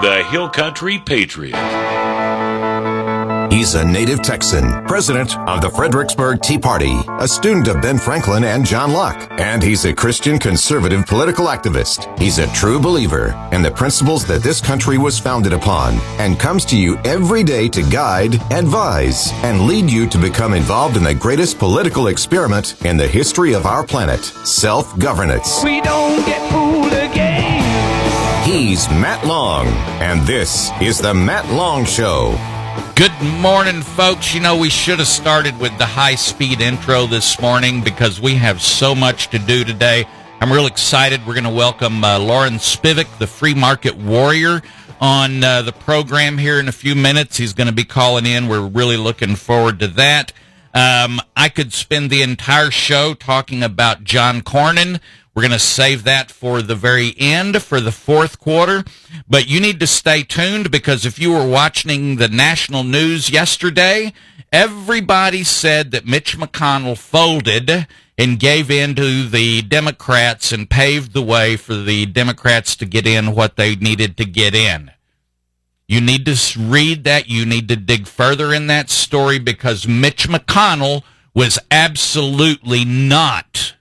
the Hill Country Patriot. He's a native Texan, president of the Fredericksburg Tea Party, a student of Ben Franklin and John Locke, and he's a Christian conservative political activist. He's a true believer in the principles that this country was founded upon and comes to you every day to guide, advise, and lead you to become involved in the greatest political experiment in the history of our planet, self-governance. We don't get fooled again. He's Matt Long, and this is the Matt Long Show. Good morning, folks. You know, we should have started with the high speed intro this morning because we have so much to do today. I'm real excited. We're going to welcome uh, Loren Spivack, the free market warrior, on uh, the program here in a few minutes. He's going to be calling in. We're really looking forward to that. Um, I could spend the entire show talking about John Cornyn. We're going to save that for the very end for the fourth quarter. But you need to stay tuned because if you were watching the national news yesterday, everybody said that Mitch McConnell folded and gave in to the Democrats and paved the way for the Democrats to get in what they needed to get in. You need to read that. You need to dig further in that story because Mitch McConnell was absolutely not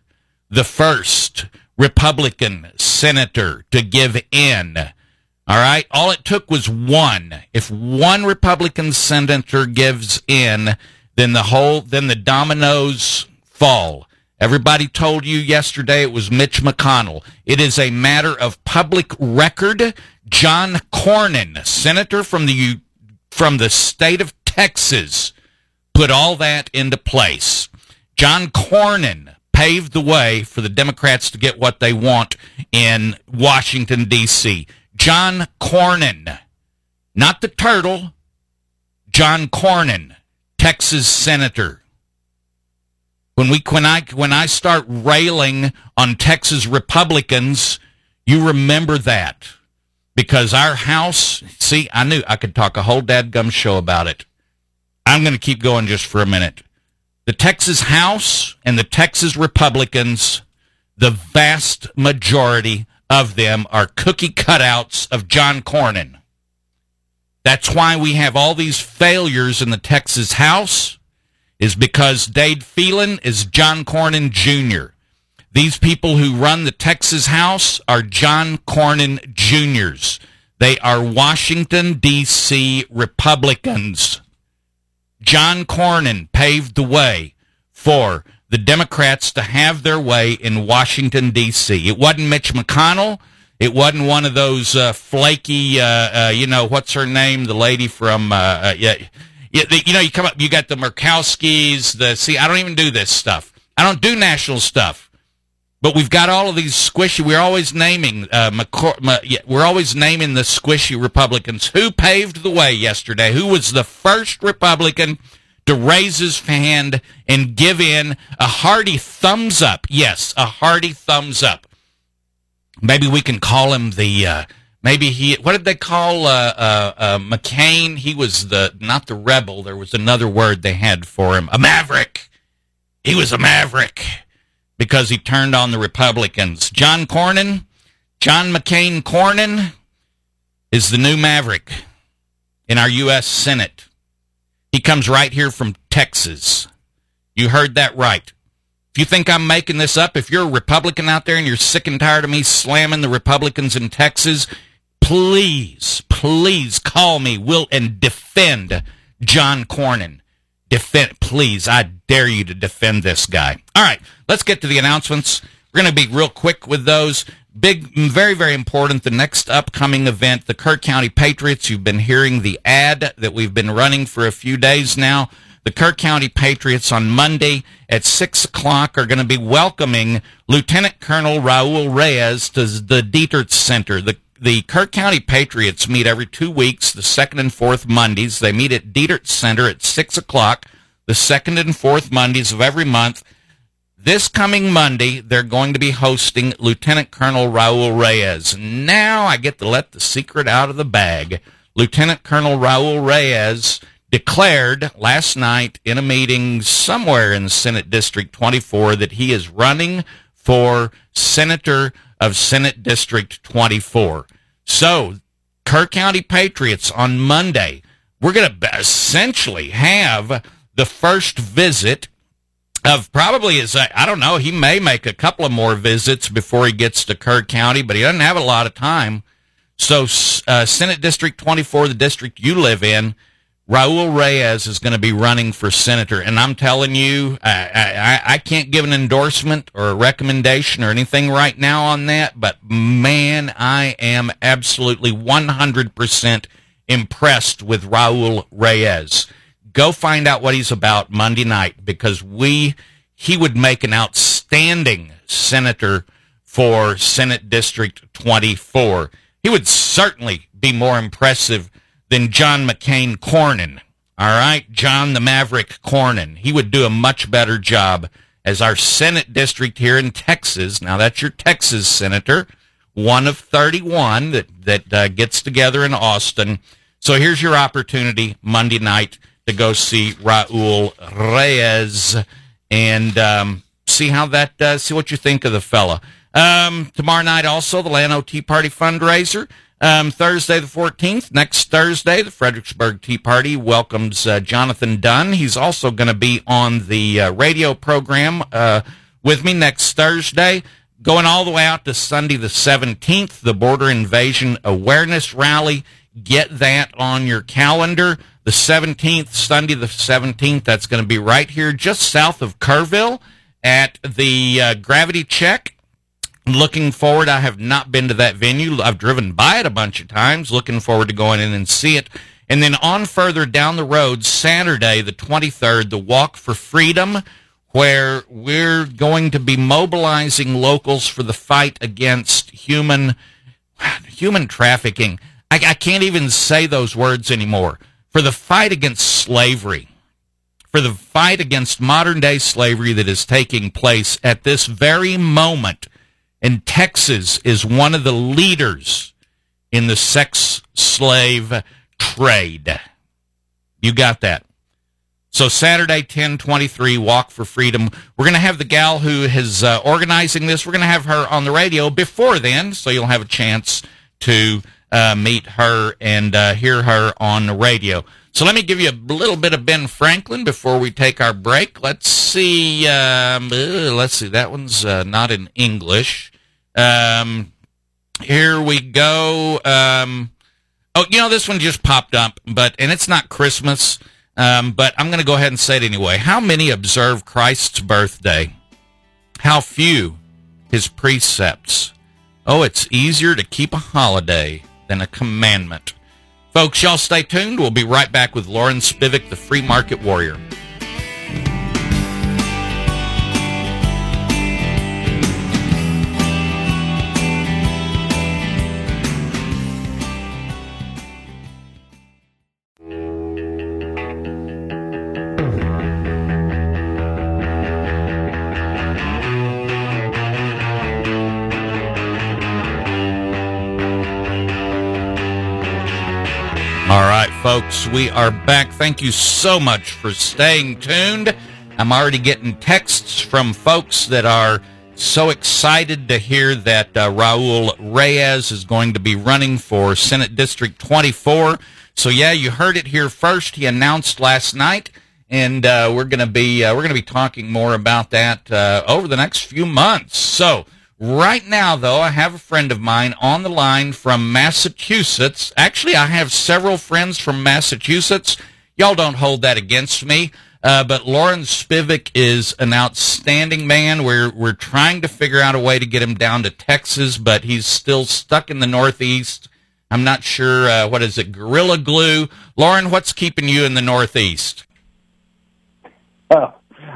the first Republican senator to give in. All right. All it took was one. If one Republican senator gives in, then the whole, then the dominoes fall. Everybody told you yesterday it was Mitch McConnell. It is a matter of public record. John Cornyn, senator from the from the state of Texas, put all that into place. John Cornyn paved the way for the Democrats to get what they want in Washington D.C. John Cornyn, not the turtle. John Cornyn, Texas senator when we when I when I start railing on Texas Republicans, you remember that because our house. See, I knew I could talk a whole dadgum show about it. I'm going to keep going just for a minute. The Texas House and the Texas Republicans, the vast majority of them are cookie cutouts of John Cornyn. That's why we have all these failures in the Texas House is because Dade Phelan is John Cornyn Jr. These people who run the Texas House are John Cornyn Jr.'s. They are Washington, D.C. Republicans. John Cornyn paved the way for the Democrats to have their way in Washington, D.C. It wasn't Mitch McConnell. It wasn't one of those uh, flaky, uh, uh, you know, what's her name? The lady from, uh, uh, yeah you, you know, you come up, you got the Murkowskis, the, see, I don't even do this stuff. I don't do national stuff. But we've got all of these squishy. We're always naming. Uh, McCor- we're always naming the squishy Republicans. Who paved the way yesterday? Who was the first Republican to raise his hand and give in a hearty thumbs up? Yes, a hearty thumbs up. Maybe we can call him the uh, Maybe he. What did they call uh, uh, uh, McCain? He was the not the rebel. There was another word they had for him. A maverick. He was a maverick because he turned on the Republicans. John Cornyn, John McCain Cornyn, is the new maverick in our U.S. Senate. He comes right here from Texas. You heard that right. If you think I'm making this up, if you're a Republican out there and you're sick and tired of me slamming the Republicans in Texas, please, please call me will and defend John Cornyn. Defend, please. I dare you to defend this guy. All right, let's get to the announcements. We're going to be real quick with those. Big, very, very important. The next upcoming event, the Kerr County Patriots. You've been hearing the ad that we've been running for a few days now. The Kerr County Patriots on Monday at 6 o'clock are going to be welcoming Lieutenant Colonel Raul Reyes to the Dietert Center. The the Kerr County Patriots meet every two weeks, the second and fourth Mondays. They meet at Dietert Center at 6 o'clock, the second and fourth Mondays of every month. This coming Monday, they're going to be hosting Lieutenant Colonel Raul Reyes. Now I get to let the secret out of the bag. Lieutenant Colonel Raul Reyes declared last night in a meeting somewhere in Senate District 24 that he is running for Senator of Senate District 24. So, Kerr County Patriots on Monday. We're going to essentially have the first visit of probably is I don't know he may make a couple of more visits before he gets to Kerr County, but he doesn't have a lot of time. So uh, Senate District 24, the district you live in, Raul Reyes is going to be running for senator, and I'm telling you, I, I, I can't give an endorsement or a recommendation or anything right now on that, but man, I am absolutely 100% impressed with Raul Reyes. Go find out what he's about Monday night because we he would make an outstanding senator for Senate District 24. He would certainly be more impressive than John McCain Cornyn. All right, John the Maverick Cornyn. He would do a much better job as our Senate district here in Texas. Now that's your Texas senator, one of 31 that that uh, gets together in Austin. So here's your opportunity Monday night to go see Raul Reyes and um, see how that uh, see what you think of the fella. Um, tomorrow night also the Llano Tea Party fundraiser. Um, Thursday the 14th, next Thursday, the Fredericksburg Tea Party welcomes uh, Jonathan Dunn. He's also going to be on the uh, radio program uh, with me next Thursday. Going all the way out to Sunday the 17th, the Border Invasion Awareness Rally. Get that on your calendar. The 17th, Sunday the 17th, that's going to be right here just south of Kerrville at the uh, Gravity Check looking forward. I have not been to that venue. I've driven by it a bunch of times. Looking forward to going in and see it. And then on further down the road, Saturday, the 23rd, the Walk for Freedom, where we're going to be mobilizing locals for the fight against human human trafficking. I, I can't even say those words anymore. For the fight against slavery, for the fight against modern day slavery that is taking place at this very moment and Texas is one of the leaders in the sex slave trade. You got that. So Saturday, 1023, Walk for Freedom. We're going to have the gal who is uh, organizing this. We're going to have her on the radio before then, so you'll have a chance to uh, meet her and uh, hear her on the radio. So let me give you a little bit of Ben Franklin before we take our break. Let's see. Um, let's see. That one's uh, not in English. Um, here we go. Um, oh, you know, this one just popped up, but and it's not Christmas. Um, but I'm going to go ahead and say it anyway. How many observe Christ's birthday? How few his precepts? Oh, it's easier to keep a holiday than a commandment. Folks, y'all stay tuned. We'll be right back with Loren Spivack, the free market warrior. Folks, we are back. Thank you so much for staying tuned. I'm already getting texts from folks that are so excited to hear that uh, Raul Reyes is going to be running for Senate District 24. So yeah, you heard it here first. He announced last night, and uh, we're going to be uh, we're to be talking more about that uh, over the next few months. So. Right now, though, I have a friend of mine on the line from Massachusetts. Actually, I have several friends from Massachusetts. Y'all don't hold that against me. Uh, but Loren Spivack is an outstanding man. We're we're trying to figure out a way to get him down to Texas, but he's still stuck in the Northeast. I'm not sure uh, what is it, Gorilla Glue. Loren, what's keeping you in the Northeast? Oh,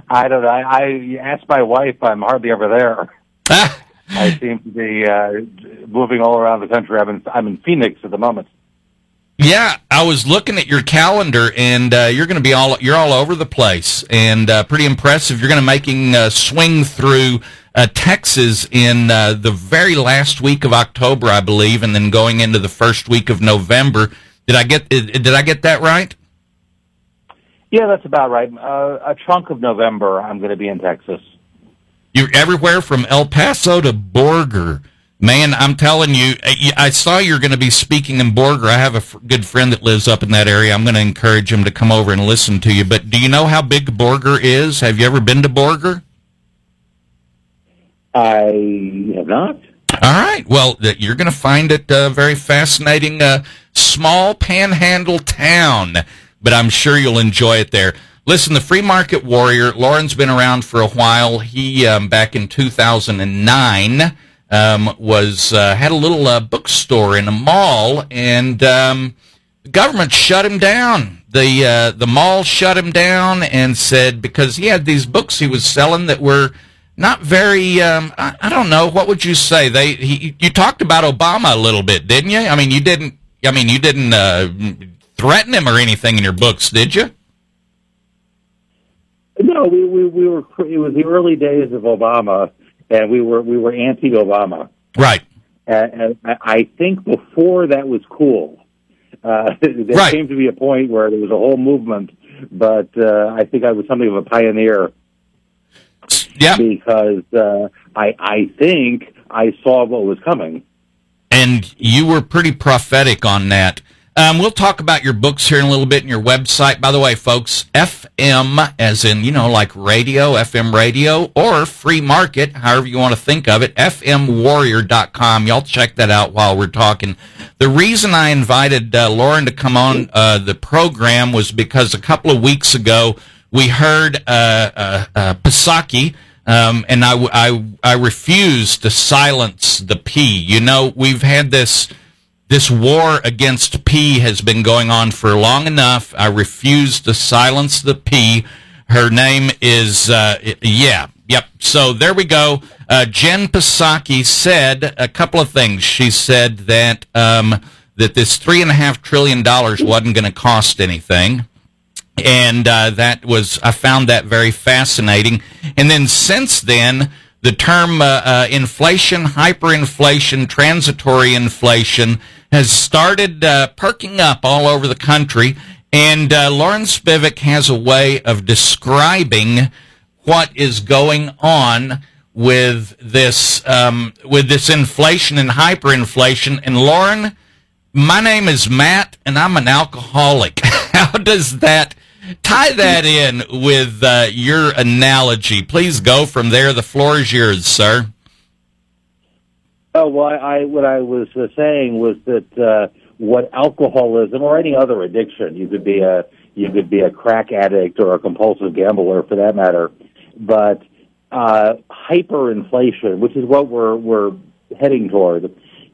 I don't know. I, I asked my wife. I'm hardly ever there. I seem to be uh, moving all around the country. I'm in, I'm in Phoenix at the moment. Yeah, I was looking at your calendar, and uh, you're going to be all you're all over the place, and uh, pretty impressive. You're going to making a swing through uh, Texas in uh, the very last week of October, I believe, and then going into the first week of November. Did I get did I get that right? Yeah, that's about right. Uh, a chunk of November, I'm going to be in Texas. You're everywhere from El Paso to Borger. Man, I'm telling you, I saw you're going to be speaking in Borger. I have a good friend that lives up in that area. I'm going to encourage him to come over and listen to you. But do you know how big Borger is? Have you ever been to Borger? I have not. All right. Well, you're going to find it a very fascinating, uh, small panhandle town, but I'm sure you'll enjoy it there. Listen, the free market warrior, Loren's been around for a while. He, um, back in 2009, um, was uh, had a little uh, bookstore in a mall, and um, the government shut him down. The uh, the mall shut him down and said because he had these books he was selling that were not very. Um, I, I, don't know what would you say. They he, you talked about Obama a little bit, didn't you? I mean, you didn't. I mean, you didn't uh, threaten him or anything in your books, did you? No, we, we we were. It was the early days of Obama, and we were we were anti-Obama. Right. And, and I think before that was cool. Uh, there right. came to be a point where there was a whole movement, but uh, I think I was something of a pioneer. Yeah. Because uh, I I think I saw what was coming. And you were pretty prophetic on that. Um, we'll talk about your books here in a little bit and your website. By the way, folks, FM, as in, you know, like radio, FM radio, or free market, however you want to think of it, fmwarrior.com. Y'all check that out while we're talking. The reason I invited uh, Loren to come on uh, the program was because a couple of weeks ago we heard uh, uh, uh Psaki. Um, and I, I, I refuse to silence the P. You know, we've had this this war against P has been going on for long enough. I refuse to silence the P. Her name is, uh, yeah, yep. So there we go. Uh, Jen Psaki said a couple of things. She said that um, that this three and a half trillion dollars wasn't going to cost anything, and uh, that was I found that very fascinating. And then since then, the term uh, uh, inflation, hyperinflation, transitory inflation has started uh, perking up all over the country. And uh, Loren Spivack has a way of describing what is going on with this um, with this inflation and hyperinflation. And Loren, my name is Matt, and I'm an alcoholic. How does that tie that in with uh, your analogy? Please go from there. The floor is yours, sir. Oh well, I, I what I was uh, saying was that uh, what alcoholism or any other addiction, you could be a you could be a crack addict or a compulsive gambler for that matter, but uh, hyperinflation, which is what we're we're heading toward,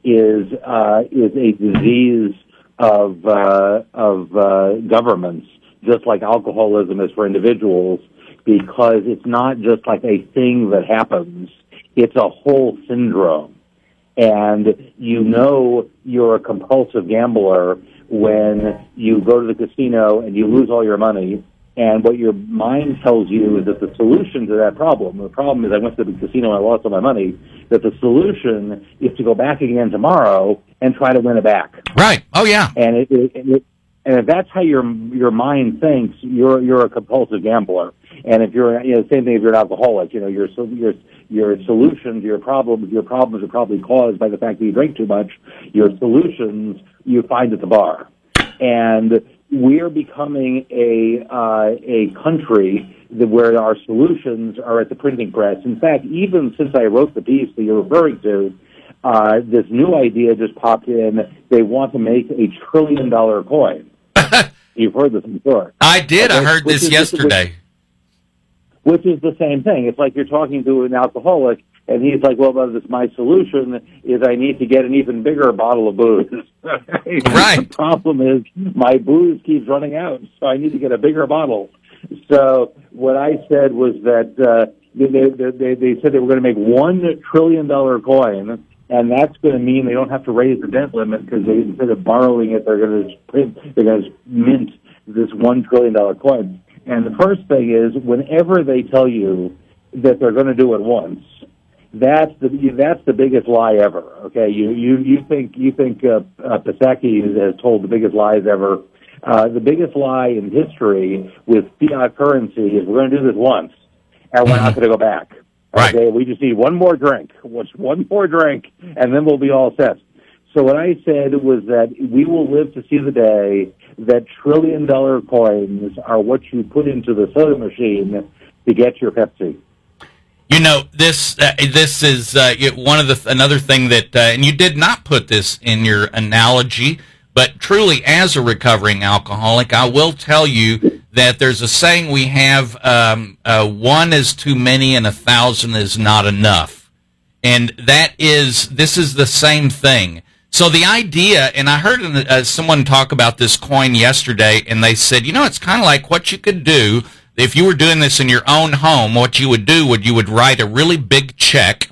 is uh, is a disease of uh, of uh, governments, just like alcoholism is for individuals, because it's not just like a thing that happens; it's a whole syndrome and you know you're a compulsive gambler when you go to the casino and you lose all your money and what your mind tells you is that the solution to that problem, the problem is I went to the casino and I lost all my money, that the solution is to go back again tomorrow and try to win it back. Right. Oh yeah. And it, it, it and if that's how your your mind thinks, you're you're a compulsive gambler. And if you're you know same thing if you're an alcoholic, you know your your your solutions, your problems, your problems are probably caused by the fact that you drink too much. Your solutions you find at the bar, and we're becoming a uh, a country where our solutions are at the printing press. In fact, even since I wrote the piece that you're referring to, uh, this new idea just popped in. They want to make a trillion dollar coin. You've heard this before. I did. Okay? I heard this yesterday which is the same thing. It's like you're talking to an alcoholic, and he's like, "Well, but this, my solution is I need to get an even bigger bottle of booze." right. The problem is my booze keeps running out, so I need to get a bigger bottle. So what I said was that uh, they, they, they said they were going to make one trillion dollar coin, and that's going to mean they don't have to raise the debt limit because they, instead of borrowing it, they're going to print, they're going to mint this one trillion dollar coin. And the first thing is, whenever they tell you that they're going to do it once, that's the that's the biggest lie ever. Okay, you you you think you think uh, uh, Psaki has told the biggest lies ever. Uh, the biggest lie in history with fiat currency is we're going to do this once, and we're not going to go back. Right. Okay, we just need one more drink, just one more drink, and then we'll be all set. So what I said was that we will live to see the day that trillion dollar coins are what you put into the soda machine to get your Pepsi. You know this. Uh, this is uh, one of the another thing that, uh, and you did not put this in your analogy, but truly, as a recovering alcoholic, I will tell you that there's a saying we have: um, uh, one is too many, and a thousand is not enough. And that is this is the same thing. So the idea, and I heard uh, someone talk about this coin yesterday, and they said, you know, it's kind of like what you could do if you were doing this in your own home, what you would do would you would write a really big check,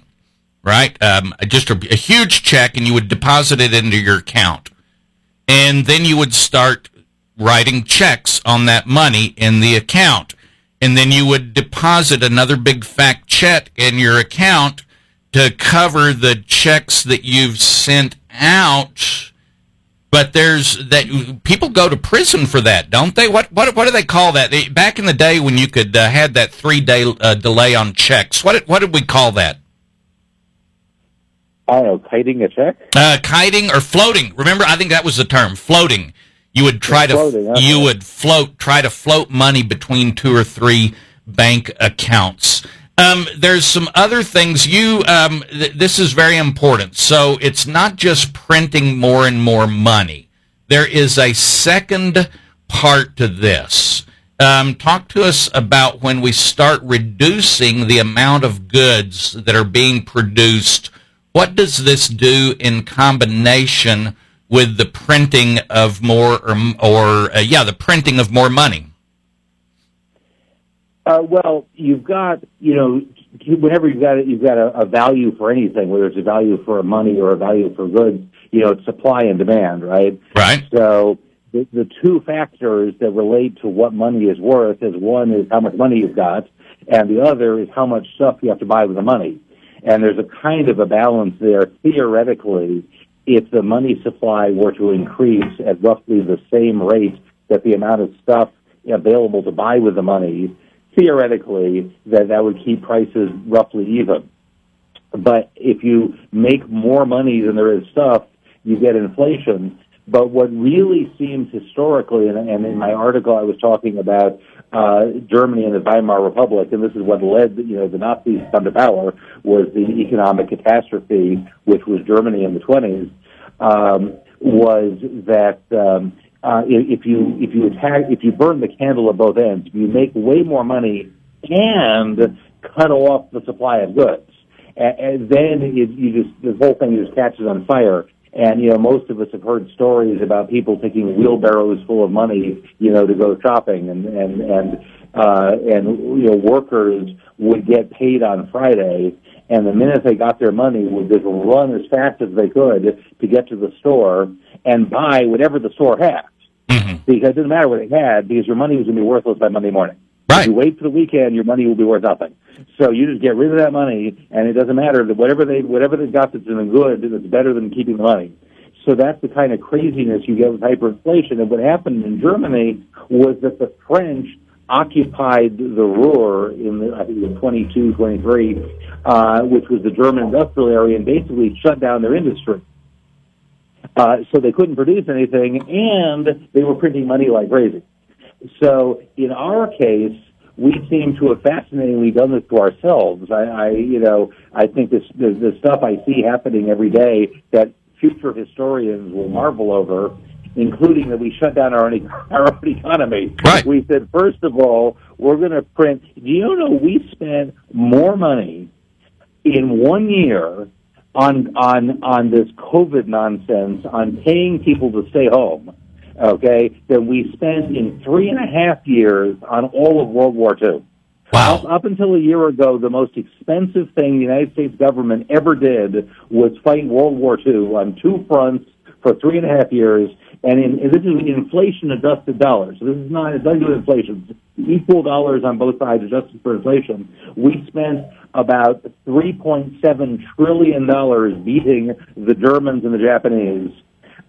right? Um, just a, a, huge check, and you would deposit it into your account, and then you would start writing checks on that money in the account, and then you would deposit another big fat check in your account to cover the checks that you've sent out but there's that people go to prison for that, don't they? What what what do they call that? Back in the day when you could uh, had that three day uh, delay on checks, what did, what did we call that? I don't know, kiting a check. Uh, kiting or floating. Remember, I think that was the term, floating. You would try to floating, you would float, try to float money between two or three bank accounts. Um, there's some other things you. Um, th- this is very important. So it's not just printing more and more money. There is a second part to this. Um, talk to us about when we start reducing the amount of goods that are being produced. What does this do in combination with the printing of more, or, or uh, yeah, the printing of more money? Uh, well, you've got, you know, whenever you've got it, you've got a, a value for anything, whether it's a value for money or a value for goods, you know, it's supply and demand, right? Right. So the, the two factors that relate to what money is worth is one is how much money you've got, and the other is how much stuff you have to buy with the money. And there's a kind of a balance there theoretically. If the money supply were to increase at roughly the same rate that the amount of stuff available to buy with the money, theoretically that that would keep prices roughly even. But if you make more money than there is stuff, you get inflation. But what really seems historically, and, and in my article I was talking about uh, Germany and the Weimar Republic, and this is what led you know the Nazis to come to power was the economic catastrophe, which was Germany in the 20s, um, was that um, uh, if you if you attack if you burn the candle at both ends, you make way more money and cut off the supply of goods, and, and then it, you just the whole thing just catches on fire. And you know, most of us have heard stories about people taking wheelbarrows full of money, you know, to go shopping, and and and uh, and you know, workers would get paid on Friday, and the minute they got their money, would just run as fast as they could to get to the store and buy whatever the store had. Mm-hmm. Because it didn't matter what they had, because your money was going to be worthless by Monday morning. Right. If you wait for the weekend, your money will be worth nothing. So you just get rid of that money, and it doesn't matter that whatever they whatever they got that's in the good, it's better than keeping the money. So that's the kind of craziness you get with hyperinflation. And what happened in Germany was that the French occupied the Ruhr in the, I think it was 22, 23, uh, which was the German industrial area, and basically shut down their industry. Uh, so they couldn't produce anything, and they were printing money like crazy. So in our case, we seem to have fascinatingly done this to ourselves. I, I you know, I think this the, the stuff I see happening every day that future historians will marvel over, including that we shut down our own, our own economy. Right. We said, first of all, we're going to print. Do you know we spent more money in one year on on on this COVID nonsense, on paying people to stay home, okay, that we spent in three and a half years on all of World War II. Wow. Up, up until a year ago, the most expensive thing the United States government ever did was fight World War II on two fronts for three and a half years. And, in, and this is inflation adjusted dollars. So this is not, it doesn't do inflation. Equal dollars on both sides adjusted for inflation. We spent about $3.7 trillion beating the Germans and the Japanese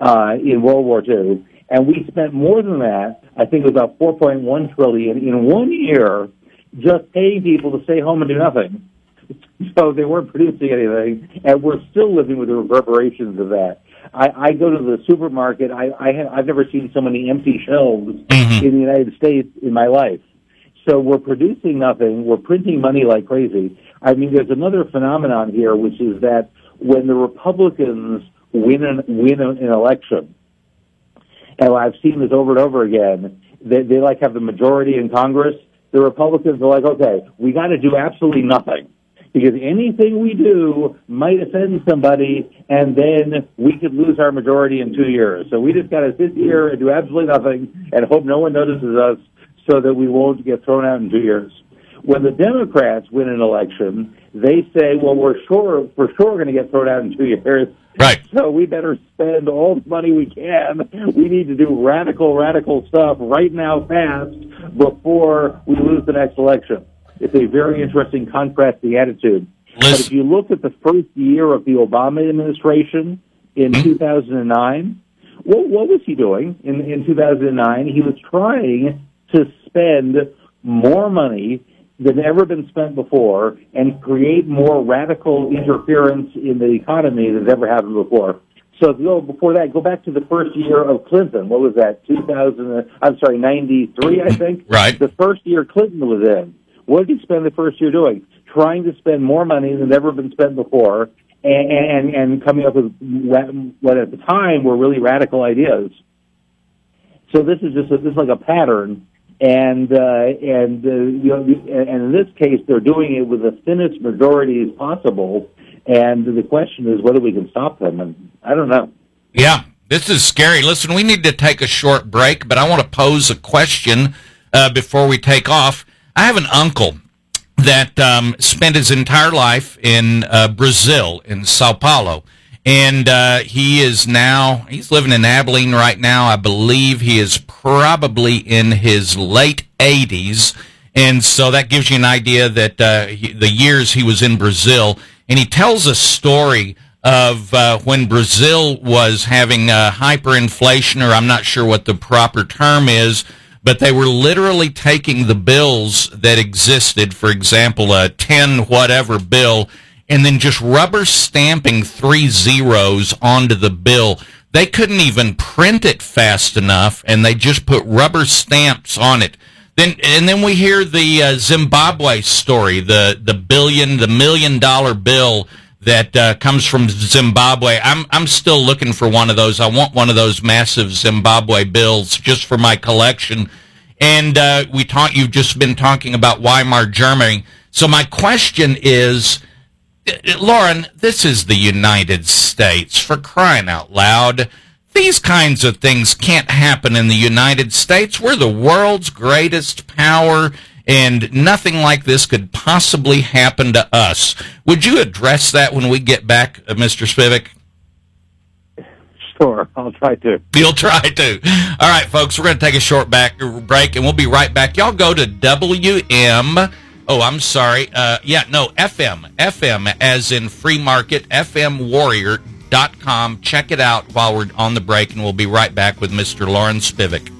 uh, in World War II. And we spent more than that, I think it was about 4.1 trillion in one year, just paying people to stay home and do nothing. So they weren't producing anything, and we're still living with the reverberations of that. I, I go to the supermarket. I, I have, I've never seen so many empty shelves Mhm. in the United States in my life. So we're producing nothing. We're printing money like crazy. I mean, there's another phenomenon here, which is that when the Republicans win an, win an election, and I've seen this over and over again, they, they like have the majority in Congress. The Republicans are like, okay, we got to do absolutely nothing because anything we do might offend somebody, and then we could lose our majority in two years. So we just got to sit here and do absolutely nothing and hope no one notices us, so that we won't get thrown out in two years. When the Democrats win an election, they say, well, we're sure, for sure going to get thrown out in two years. Right. So we better spend all the money we can. We need to do radical, radical stuff right now, fast, before we lose the next election. It's a very interesting contrasting attitude. But if you look at the first year of the Obama administration in hmm? 2009, what, what was he doing in, in 2009? He was trying to spend more money than ever been spent before and create more radical interference in the economy than ever happened before. So if you go before that, go back to the first year of Clinton. What was that? 2000, I'm sorry, 93, I think? Right. The first year Clinton was in. What did he spend the first year doing? Trying to spend more money than ever been spent before and, and, and coming up with what at the time were really radical ideas. So this is just a, this is like a pattern, and uh, and uh, you know, and in this case, they're doing it with the thinnest majorities possible. And the question is whether we can stop them. And I don't know. yeah, this is scary. Listen, we need to take a short break, but I want to pose a question uh, before we take off. I have an uncle that um, spent his entire life in uh, Brazil, in Sao Paulo. And uh, he is now, he's living in Abilene right now. I believe he is probably in his late 80s. And so that gives you an idea that uh, he, the years he was in Brazil. And he tells a story of uh, when Brazil was having hyperinflation, or I'm not sure what the proper term is, but they were literally taking the bills that existed, for example, a 10 whatever bill, and then just rubber stamping three zeros onto the bill. They couldn't even print it fast enough, and they just put rubber stamps on it. Then, and then we hear the uh, Zimbabwe story, the the billion, the million dollar bill that uh, comes from Zimbabwe. I'm I'm still looking for one of those. I want one of those massive Zimbabwe bills just for my collection. And uh, we talk. You've just been talking about Weimar Germany. So my question is, Loren, this is the United States for crying out loud. These kinds of things can't happen in the United States. We're the world's greatest power, and nothing like this could possibly happen to us. Would you address that when we get back, uh, Mr. Spivack? Sure, I'll try to. You'll try to. All right, folks, we're going to take a short back break, and we'll be right back. Y'all go to WM. Oh, I'm sorry. Uh, yeah, no, FM. FM, as in free market, fmwarrior.com. Check it out while we're on the break, and we'll be right back with Mr. Loren Spivack.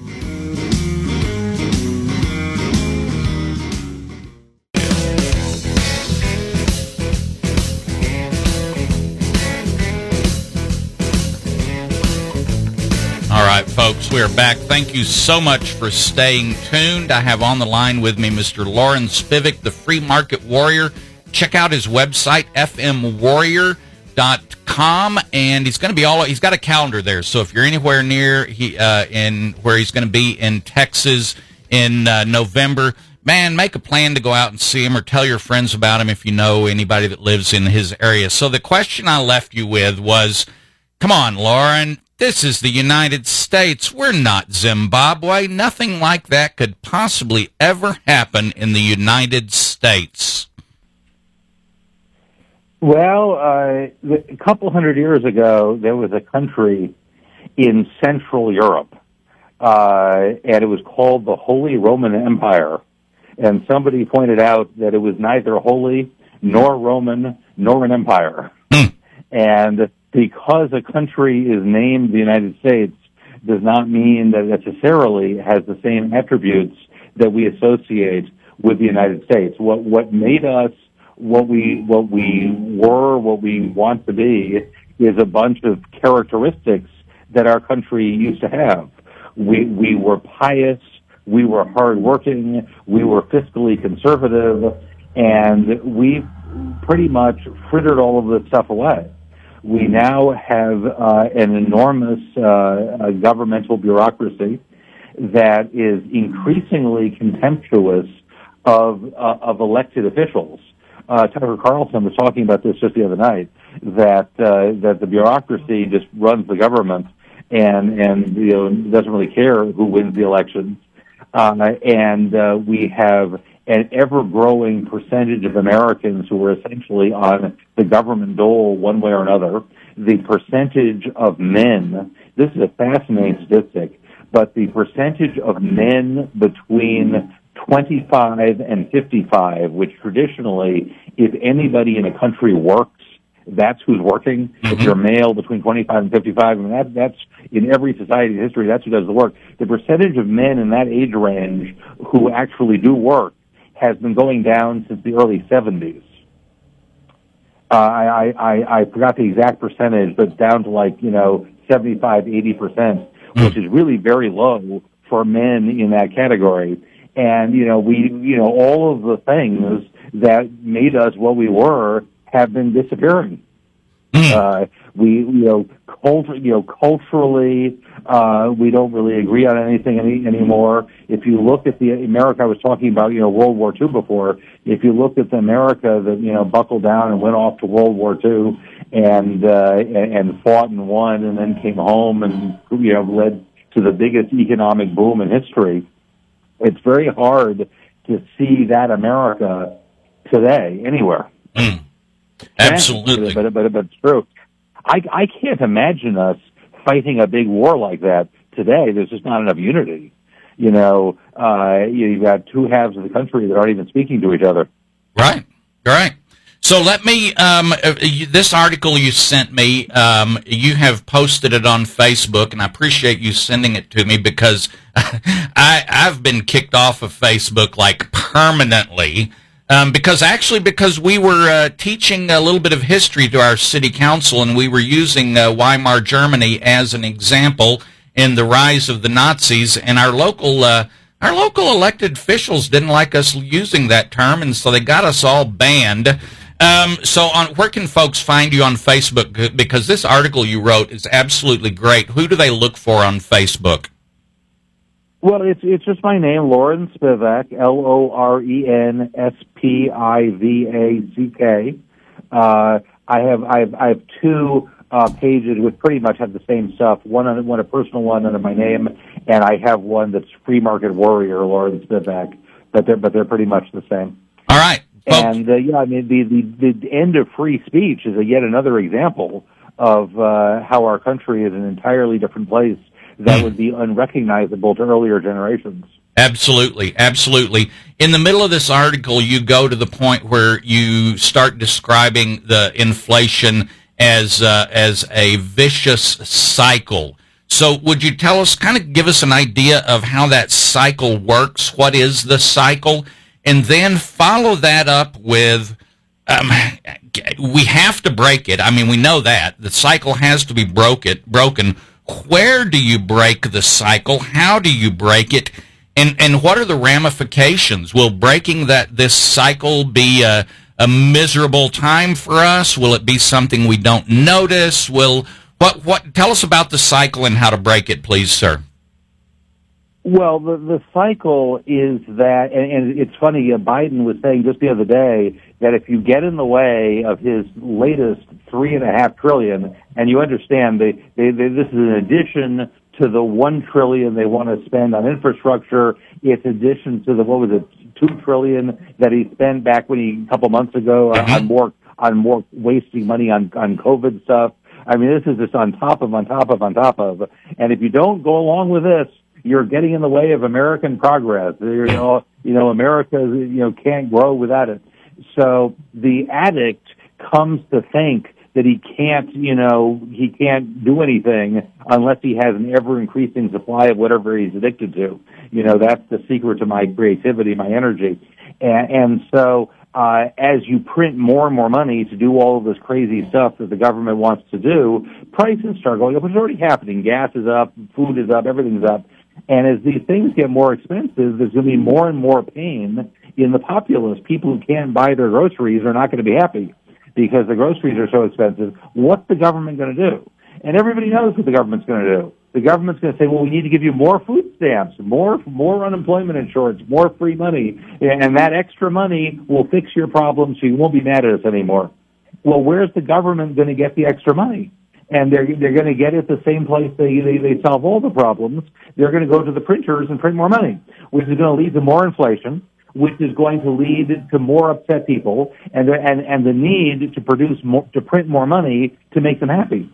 Folks, we are back. Thank you so much for staying tuned. I have on the line with me Mr. Loren Spivack, the free market warrior. Check out his website, fmwarrior.com, and he's going to be all. He's got a calendar there, so if you're anywhere near he uh, in where he's going to be in Texas in uh, November, man, make a plan to go out and see him, or tell your friends about him if you know anybody that lives in his area. So the question I left you with was. Come on, Loren. This is the United States. We're not Zimbabwe. Nothing like that could possibly ever happen in the United States. Well, uh, a couple hundred years ago, there was a country in Central Europe, uh, and it was called the Holy Roman Empire. And somebody pointed out that it was neither holy nor Roman nor an empire. Hmm. And because a country is named the United States does not mean that it necessarily has the same attributes that we associate with the United States. What what made us what we what we were, what we want to be, is a bunch of characteristics that our country used to have. We we were pious, we were hardworking, we were fiscally conservative, and we pretty much frittered all of this stuff away. We now have uh, an enormous uh, governmental bureaucracy that is increasingly contemptuous of uh, of elected officials. Uh, Tucker Carlson was talking about this just the other night that uh, that the bureaucracy just runs the government and and you know doesn't really care who wins the elections. Uh, and uh, we have an ever growing percentage of Americans who are essentially on the government dole one way or another. The percentage of men, this is a fascinating statistic, but the percentage of men between 25 and 55, which traditionally, if anybody in a country works, that's who's working. Mm-hmm. If you're male between 25 and 55, I mean, that, that's in every society in history, that's who does the work. The percentage of men in that age range who actually do work has been going down since the early 70s. Uh, I, I, I forgot the exact percentage, but down to like, you know, 75, 80 percent, mm. which is really very low for men in that category. And, you know, we, you know, all of the things that made us what we were have been disappearing. Mm. Uh, we, you know, culture, you know, culturally, uh, we don't really agree on anything any, anymore. If you look at the America I was talking about, you know, World War II before, if you look at the America that, you know, buckled down and went off to World War II and, uh, and, and fought and won and then came home and, you know, led to the biggest economic boom in history, it's very hard to see that America today anywhere. Mm. Absolutely. But, but, but it's true. I, I can't imagine us fighting a big war like that today. There's just not enough unity. You know, uh, you've got two halves of the country that aren't even speaking to each other. Right, right. So let me, um, uh, this article you sent me, um, you have posted it on Facebook, and I appreciate you sending it to me because I, I've been kicked off of Facebook like permanently um, because actually, because we were uh, teaching a little bit of history to our city council, and we were using uh, Weimar Germany as an example in the rise of the Nazis, and our local uh, our local elected officials didn't like us using that term, and so they got us all banned. Um, so, on where can folks find you on Facebook? Because this article you wrote is absolutely great. Who do they look for on Facebook? Well, it's it's just my name, Loren Spivack, L O R E N S P I V A C K. Uh, I have I have I have two uh, pages which pretty much have the same stuff. One on one a personal one under my name, and I have one that's Free Market Warrior, Loren Spivack. But they're but they're pretty much the same. All right. Well, and uh, yeah, I mean the, the the end of free speech is a yet another example of uh, how our country is an entirely different place that would be unrecognizable to earlier generations. Absolutely, absolutely. In the middle of this article, you go to the point where you start describing the inflation as uh, as a vicious cycle. So, would you tell us, kind of give us an idea of how that cycle works? What is the cycle? And then follow that up with um, we have to break it. I mean, we know that the cycle has to be broke it, broken where do you break the cycle? How do you break it? And and what are the ramifications? Will breaking that this cycle be a, a miserable time for us? Will it be something we don't notice? Will what what tell us about the cycle and how to break it, please, sir. Well, the the cycle is that, and, and it's funny. Uh, Biden was saying just the other day that if you get in the way of his latest three and a half trillion, and you understand they, they, they this is an addition to the one trillion they want to spend on infrastructure. It's addition to the what was it, two trillion that he spent back when he a couple months ago mm-hmm. on more on more wasting money on on COVID stuff. I mean, this is just on top of on top of on top of. And if you don't go along with this, you're getting in the way of American progress. You know, you know, America, you know, can't grow without it. So the addict comes to think that he can't, you know, he can't do anything unless he has an ever increasing supply of whatever he's addicted to. You know, that's the secret to my creativity, my energy. And, and so, uh, as you print more and more money to do all of this crazy stuff that the government wants to do, prices start going up. It's already happening. Gas is up, food is up, everything's up. And as these things get more expensive, there's going to be more and more pain in the populace. People who can't buy their groceries are not going to be happy because the groceries are so expensive. What's the government going to do? And everybody knows what the government's going to do. The government's going to say, well, we need to give you more food stamps, more, more unemployment insurance, more free money, and that extra money will fix your problem so you won't be mad at us anymore. Well, where's the government going to get the extra money? And they're, they're going to get it the same place they, they, they solve all the problems. They're going to go to the printers and print more money, which is going to lead to more inflation, which is going to lead to more upset people and the, and, and the need to produce more, to print more money to make them happy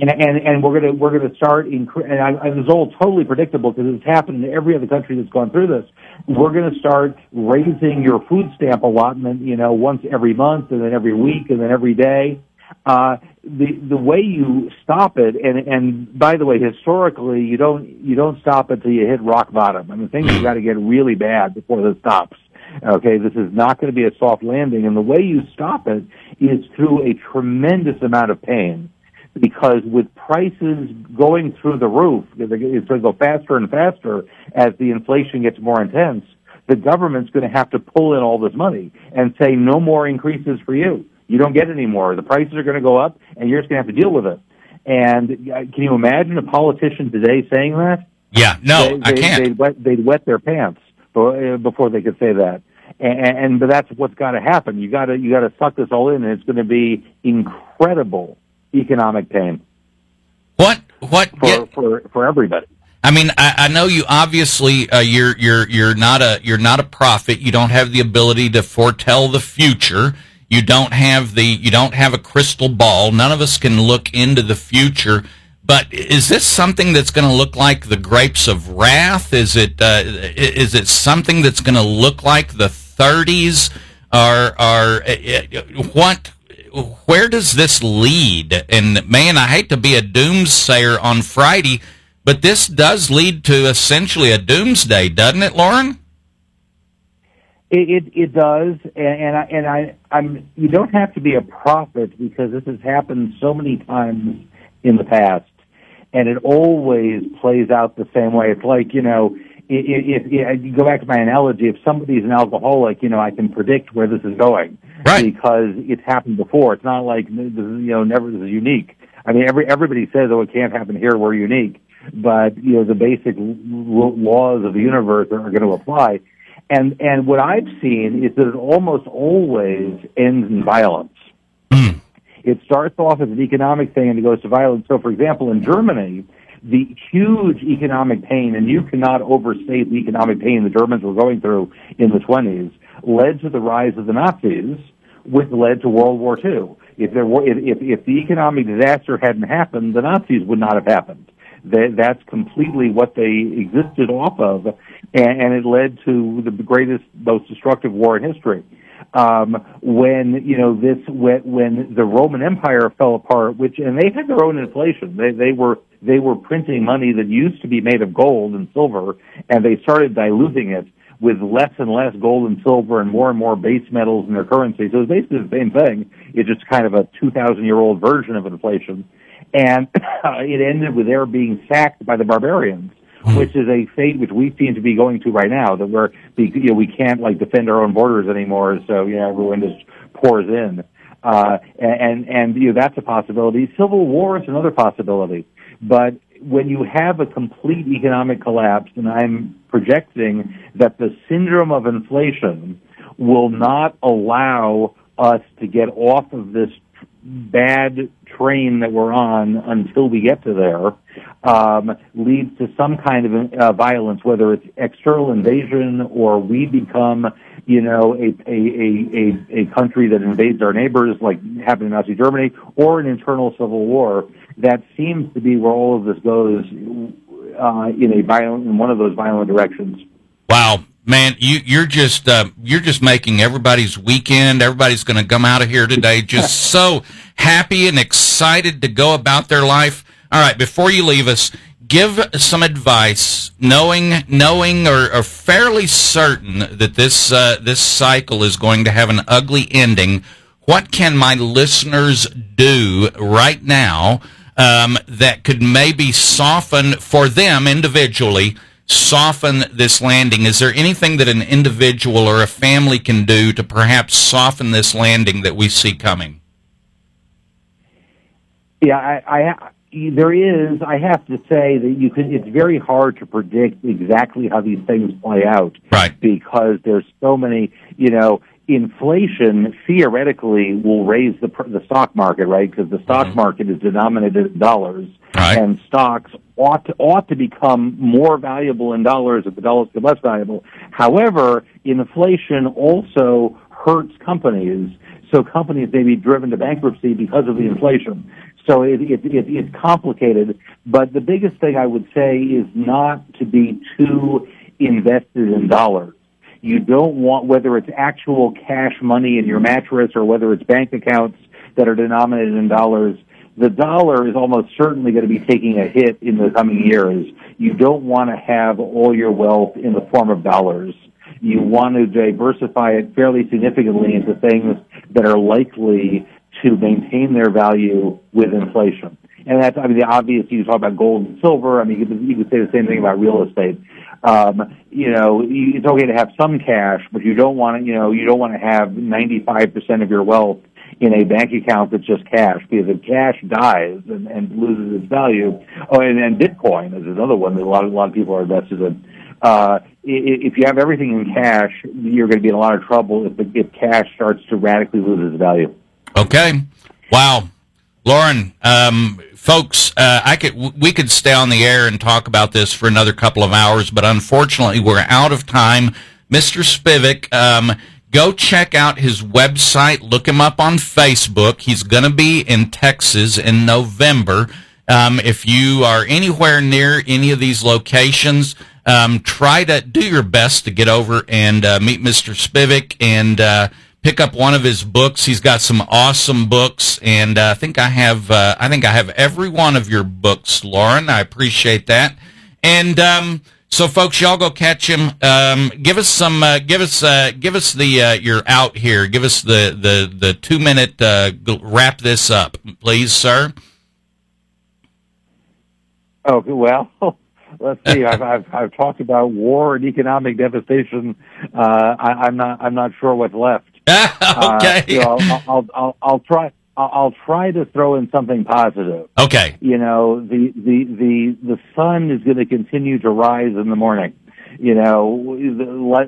and and, and we're gonna we're gonna start in and I, I, it's all totally predictable because it's happened in every other country that's gone through this. We're gonna start raising your food stamp allotment, you know, once every month and then every week and then every day. Uh, the the way you stop it, and and by the way, historically, you don't you don't stop it until you hit rock bottom. I mean, things have got to get really bad before this stops. Okay, this is not going to be a soft landing, and the way you stop it is through a tremendous amount of pain because with prices going through the roof, it's going to go faster and faster as the inflation gets more intense. The government's going to have to pull in all this money and say no more increases for you. You don't get any more. The prices are going to go up, and you're just going to have to deal with it. And uh, can you imagine a politician today saying that? Yeah, no, they, they, I can't. They'd wet, they'd wet their pants uh, before they could say that. And, and but that's what's got to happen. You got to you got to suck this all in, and it's going to be incredible economic pain. What? What? For get, for, for everybody. I mean, I, I know you obviously uh, you're you're you're not a you're not a prophet. You don't have the ability to foretell the future. You don't have the you don't have a crystal ball. None of us can look into the future. But is this something that's going to look like the grapes of wrath? Is it uh, is it something that's going to look like the 30s? Are are uh, what where does this lead? And man, I hate to be a doomsayer on Friday, but this does lead to essentially a doomsday, doesn't it, Loren? It it, it does, and, and I and I I'm you don't have to be a prophet because this has happened so many times in the past, and it always plays out the same way. It's like you know. If, if, if you go back to my analogy, if somebody's an alcoholic, you know, I can predict where this is going right. because it's happened before. It's not like you know never this is unique. I mean, every everybody says, "Oh, it can't happen here. We're unique," but you know the basic laws of the universe are, are going to apply. And and what I've seen is that it almost always ends in violence. Mm. It starts off as an economic thing and it goes to violence. So, for example, in Germany, the huge economic pain, and you cannot overstate the economic pain the Germans were going through in the 20s, led to the rise of the Nazis which led to World War II. If there were, if, if the economic disaster hadn't happened, the Nazis would not have happened. That, that's completely what they existed off of, and, and it led to the greatest, most destructive war in history. Um, when you know this, when, when the Roman Empire fell apart, which and they had their own inflation. They they were they were printing money that used to be made of gold and silver, and they started diluting it with less and less gold and silver and more and more base metals in their currency. So it's basically the same thing. It's just kind of a 2,000 year old version of inflation. And it ended with their being sacked by the barbarians, hmm. which is a fate which we seem to be going to right now, that we're, you know, we can't like defend our own borders anymore. So, you know, everyone just pours in. Uh, and, and, you know, that's a possibility. Civil war is another possibility. But when you have a complete economic collapse, and I'm projecting that the syndrome of inflation will not allow us to get off of this bad train that we're on until we get to there um, leads to some kind of uh, violence, whether it's external invasion or we become, you know, a, a, a, a, country that invades our neighbors, like happened in Nazi Germany, or an internal civil war. That seems to be where all of this goes uh, in a violent, in one of those violent directions. Wow, man, you, you're just uh, you're just making everybody's weekend. Everybody's going to come out of here today just so happy and excited to go about their life. All right, before you leave us, give some advice, knowing knowing or, or fairly certain that this uh, this cycle is going to have an ugly ending. What can my listeners do right now um, that could maybe soften for them individually? Soften this landing. Is there anything that an individual or a family can do to perhaps soften this landing that we see coming? Yeah, I, I there is. I have to say that you can. It's very hard to predict exactly how these things play out, right? Because there's so many. You know, inflation theoretically will raise the the stock market, right? Because the stock mm-hmm. market is denominated in dollars, right. and stocks ought to, ought to become more valuable in dollars if the dollars get less valuable. However, inflation also hurts companies. So companies may be driven to bankruptcy because of the inflation. So it, it, it, it's complicated, but the biggest thing I would say is not to be too invested in dollars. You don't want, whether it's actual cash money in your mattress or whether it's bank accounts that are denominated in dollars, the dollar is almost certainly going to be taking a hit in the coming years. You don't want to have all your wealth in the form of dollars. You want to diversify it fairly significantly into things that are likely to maintain their value with inflation. And that's, I mean, the obvious, you talk about gold and silver. I mean, you could, you could say the same thing about real estate. Um, you know, it's okay to have some cash, but you don't want to, you know, you don't want to have 95% of your wealth in a bank account that's just cash because if cash dies and, and loses its value, oh, and, and Bitcoin is another one that a lot of, a lot of people are invested in. Uh, if you have everything in cash, you're going to be in a lot of trouble if, if cash starts to radically lose its value. Okay. Wow. Loren, um, folks, uh, I could we could stay on the air and talk about this for another couple of hours, but unfortunately, we're out of time. Mr. Spivack, um, go check out his website. Look him up on Facebook. He's going to be in Texas in November. Um, if you are anywhere near any of these locations, um, try to do your best to get over and uh, meet Mr. Spivack and. Uh, pick up one of his books. He's got some awesome books, and uh, I think I have uh, I think I have every one of your books, Loren. I appreciate that. And um, so, folks, y'all go catch him. Um, give us some. Uh, give us. Uh, give us the. Uh, you're out here. Give us the the the two minute. Uh, wrap this up, please, sir. Oh well. let's see. I've, I've I've talked about war and economic devastation. Uh, I, I'm not I'm not sure what's left. okay. Uh, you know, I'll, I'll, I'll, I'll try. I'll try to throw in something positive. Okay. You know, the the the the sun is going to continue to rise in the morning. You know,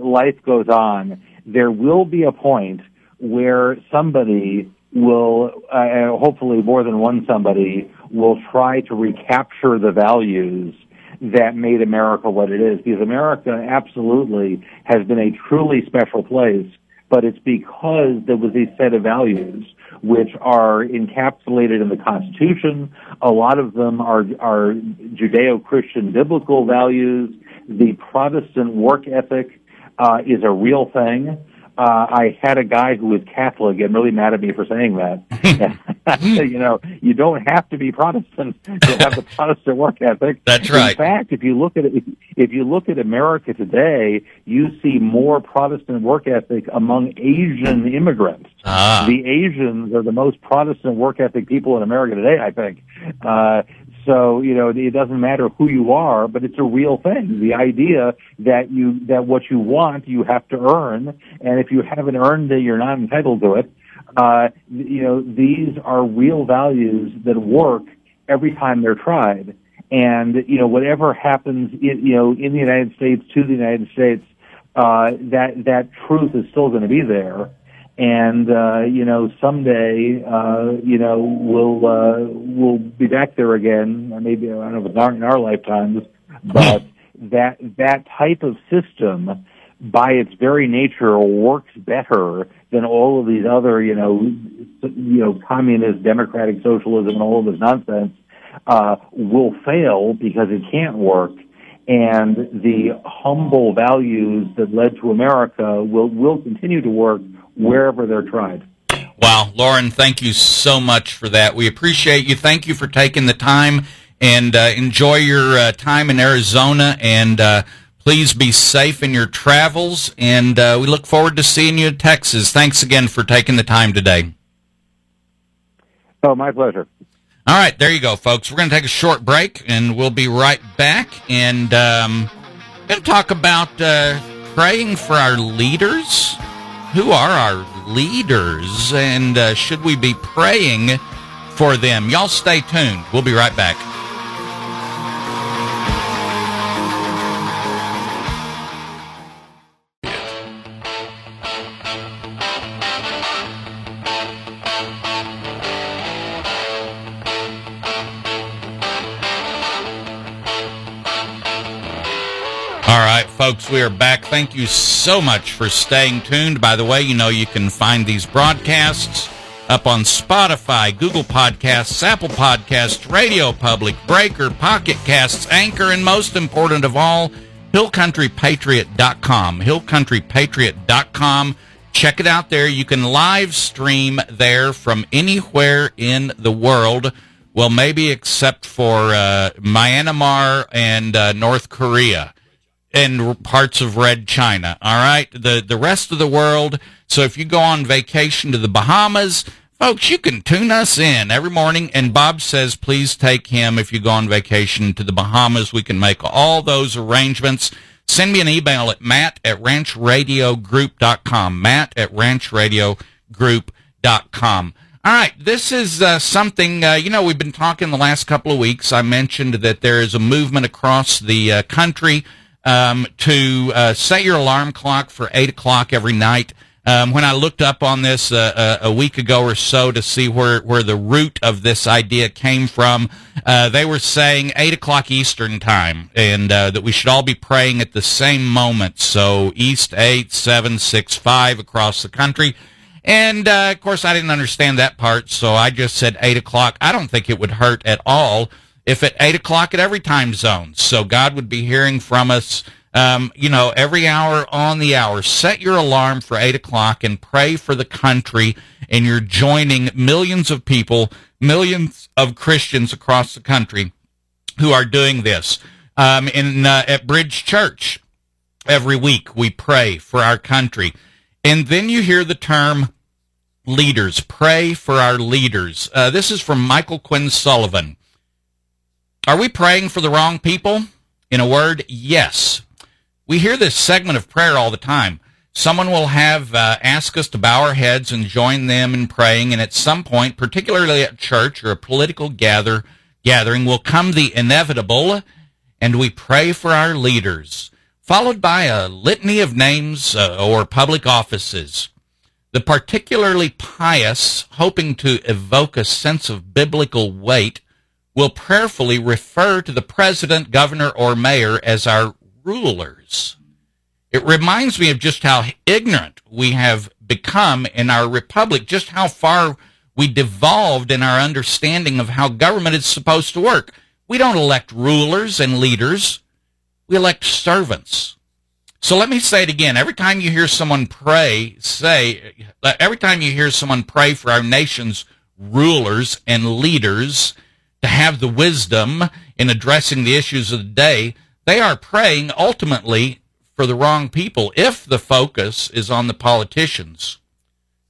life goes on. There will be a point where somebody will, uh, hopefully more than one somebody, will try to recapture the values that made America what it is. Because America absolutely has been a truly special place but it's because there was a set of values which are encapsulated in the Constitution. A lot of them are, are Judeo-Christian biblical values. The Protestant work ethic uh, is a real thing. Uh, I had a guy who was Catholic get really mad at me for saying that. you know, you don't have to be Protestant to have the Protestant work ethic. That's right. In fact, if you look at it, if you look at America today, you see more Protestant work ethic among Asian immigrants. Ah. The Asians are the most Protestant work ethic people in America today, I think. Uh, so, you know, it doesn't matter who you are, but it's a real thing. The idea that you, that what you want, you have to earn, and if you haven't earned it, you're not entitled to it. Uh, you know, these are real values that work every time they're tried. And, you know, whatever happens, in, you know, in the United States to the United States, uh, that, that truth is still going to be there. And, uh, you know, someday, uh, you know, we'll, uh, we'll be back there again. Or maybe, I don't know if it's in our lifetimes, but that, that type of system, by its very nature works better than all of these other, you know, you know, communist, democratic socialism, and all of this nonsense, uh, will fail because it can't work. And the humble values that led to America will will continue to work wherever they're tried. Wow, Loren, thank you so much for that. We appreciate you. Thank you for taking the time and uh, enjoy your uh, time in Arizona. And uh, please be safe in your travels. And uh, we look forward to seeing you in Texas. Thanks again for taking the time today. Oh, my pleasure. All right, there you go, folks. We're going to take a short break, and we'll be right back. And um, going to talk about uh, praying for our leaders. Who are our leaders, and uh, should we be praying for them? Y'all stay tuned. We'll be right back. Folks, we are back. Thank you so much for staying tuned. By the way, you know you can find these broadcasts up on Spotify, Google Podcasts, Apple Podcasts, Radio Public, Breaker, Pocket Casts, Anchor, and most important of all, hillcountrypatriot.com. hillcountrypatriot.com. Check it out there. You can live stream there from anywhere in the world. Well, maybe except for uh, Myanmar and uh, North Korea and parts of Red China. All right, the the rest of the world. So if you go on vacation to the Bahamas, folks, you can tune us in every morning. And Bob says, please take him if you go on vacation to the Bahamas. We can make all those arrangements. Send me an email at matt at ranchradiogroup.com. Matt at ranchradiogroup.com. All right, this is uh, something, uh, you know, we've been talking the last couple of weeks. I mentioned that there is a movement across the uh, country um, to uh, set your alarm clock for 8 o'clock every night. Um, when I looked up on this uh, a, a week ago or so to see where, where the root of this idea came from, uh, they were saying 8 o'clock Eastern time and uh, that we should all be praying at the same moment. So East 8, 7, 6, 5 across the country. And uh, of course, I didn't understand that part, so I just said 8 o'clock. I don't think it would hurt at all if at 8 o'clock at every time zone. So God would be hearing from us, um, you know, every hour on the hour. Set your alarm for 8 o'clock and pray for the country, and you're joining millions of people, millions of Christians across the country who are doing this. Um, in uh, at Bridge Church, every week we pray for our country. And then you hear the term leaders. Pray for our leaders. Uh, this is from Michael Quinn Sullivan. Are we praying for the wrong people? In a word, yes. We hear this segment of prayer all the time. Someone will have uh, ask us to bow our heads and join them in praying, and at some point, particularly at church or a political gather gathering, will come the inevitable, and we pray for our leaders, followed by a litany of names uh, or public offices. The particularly pious, hoping to evoke a sense of biblical weight, will prayerfully refer to the president, governor, or mayor as our rulers. It reminds me of just how ignorant we have become in our republic, just how far we devolved in our understanding of how government is supposed to work. We don't elect rulers and leaders, we elect servants. So let me say it again. Every time you hear someone pray, say, every time you hear someone pray for our nation's rulers and leaders, to have the wisdom in addressing the issues of the day, they are praying ultimately for the wrong people if the focus is on the politicians.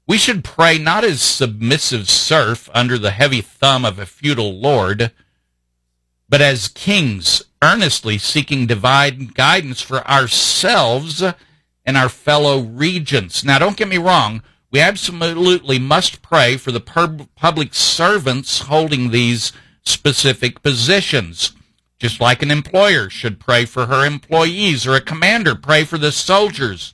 We should pray not as submissive serf under the heavy thumb of a feudal lord, but as kings earnestly seeking divine guidance for ourselves and our fellow regents. Now, don't get me wrong. We absolutely must pray for the public servants holding these specific positions. Just like an employer should pray for her employees or a commander pray for the soldiers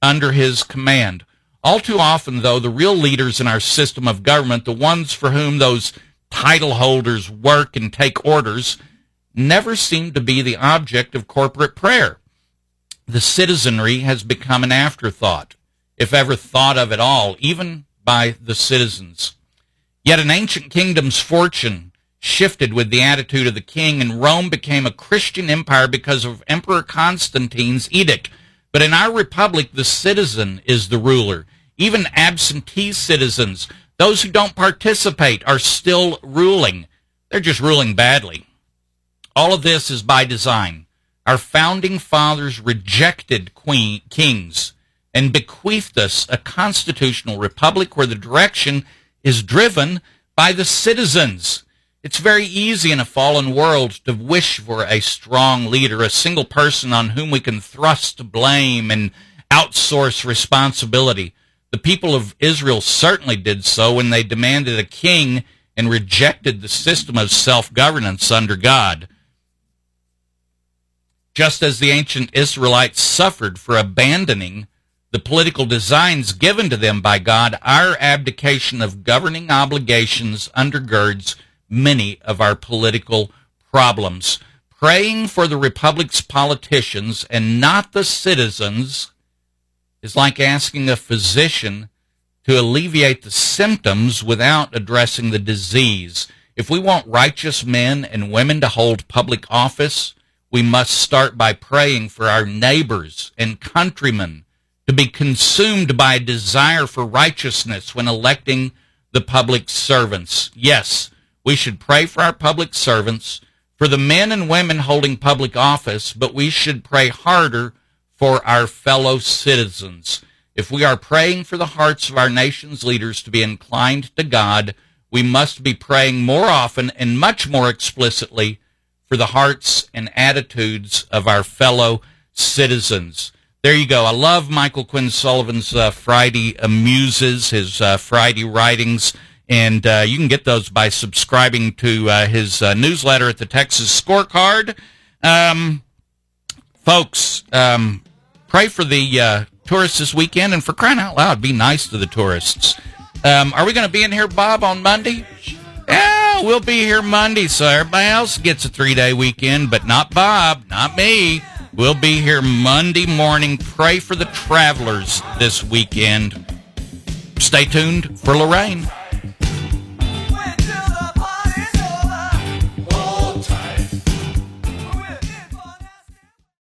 under his command. All too often, though, the real leaders in our system of government, the ones for whom those title holders work and take orders, never seem to be the object of corporate prayer. The citizenry has become an afterthought, if ever thought of at all, even by the citizens. Yet an ancient kingdom's fortune shifted with the attitude of the king, and Rome became a Christian empire because of Emperor Constantine's edict. But in our republic, the citizen is the ruler. Even absentee citizens, those who don't participate, are still ruling. They're just ruling badly. All of this is by design. Our founding fathers rejected queen, kings and bequeathed us a constitutional republic where the direction is driven by the citizens. It's very easy in a fallen world to wish for a strong leader, a single person on whom we can thrust blame and outsource responsibility. The people of Israel certainly did so when they demanded a king and rejected the system of self governance under God. Just as the ancient Israelites suffered for abandoning the political designs given to them by God, our abdication of governing obligations undergirds many of our political problems. Praying for the Republic's politicians and not the citizens is like asking a physician to alleviate the symptoms without addressing the disease. If we want righteous men and women to hold public office, we must start by praying for our neighbors and countrymen to be consumed by a desire for righteousness when electing the public servants. Yes, we should pray for our public servants, for the men and women holding public office, but we should pray harder for our fellow citizens. If we are praying for the hearts of our nation's leaders to be inclined to God, we must be praying more often and much more explicitly for the hearts and attitudes of our fellow citizens. There you go. I love Michael Quinn Sullivan's uh, Friday Amuses, his uh, Friday writings, and uh, you can get those by subscribing to uh, his uh, newsletter at the Texas Scorecard. Um, folks, um, pray for the uh, tourists this weekend, and for crying out loud, be nice to the tourists. Um, are we going to be in here, Bob, on Monday? Yeah, we'll be here Monday, so everybody else gets a three day weekend, but not Bob, not me. We'll be here Monday morning. Pray for the travelers this weekend. Stay tuned for Lorraine.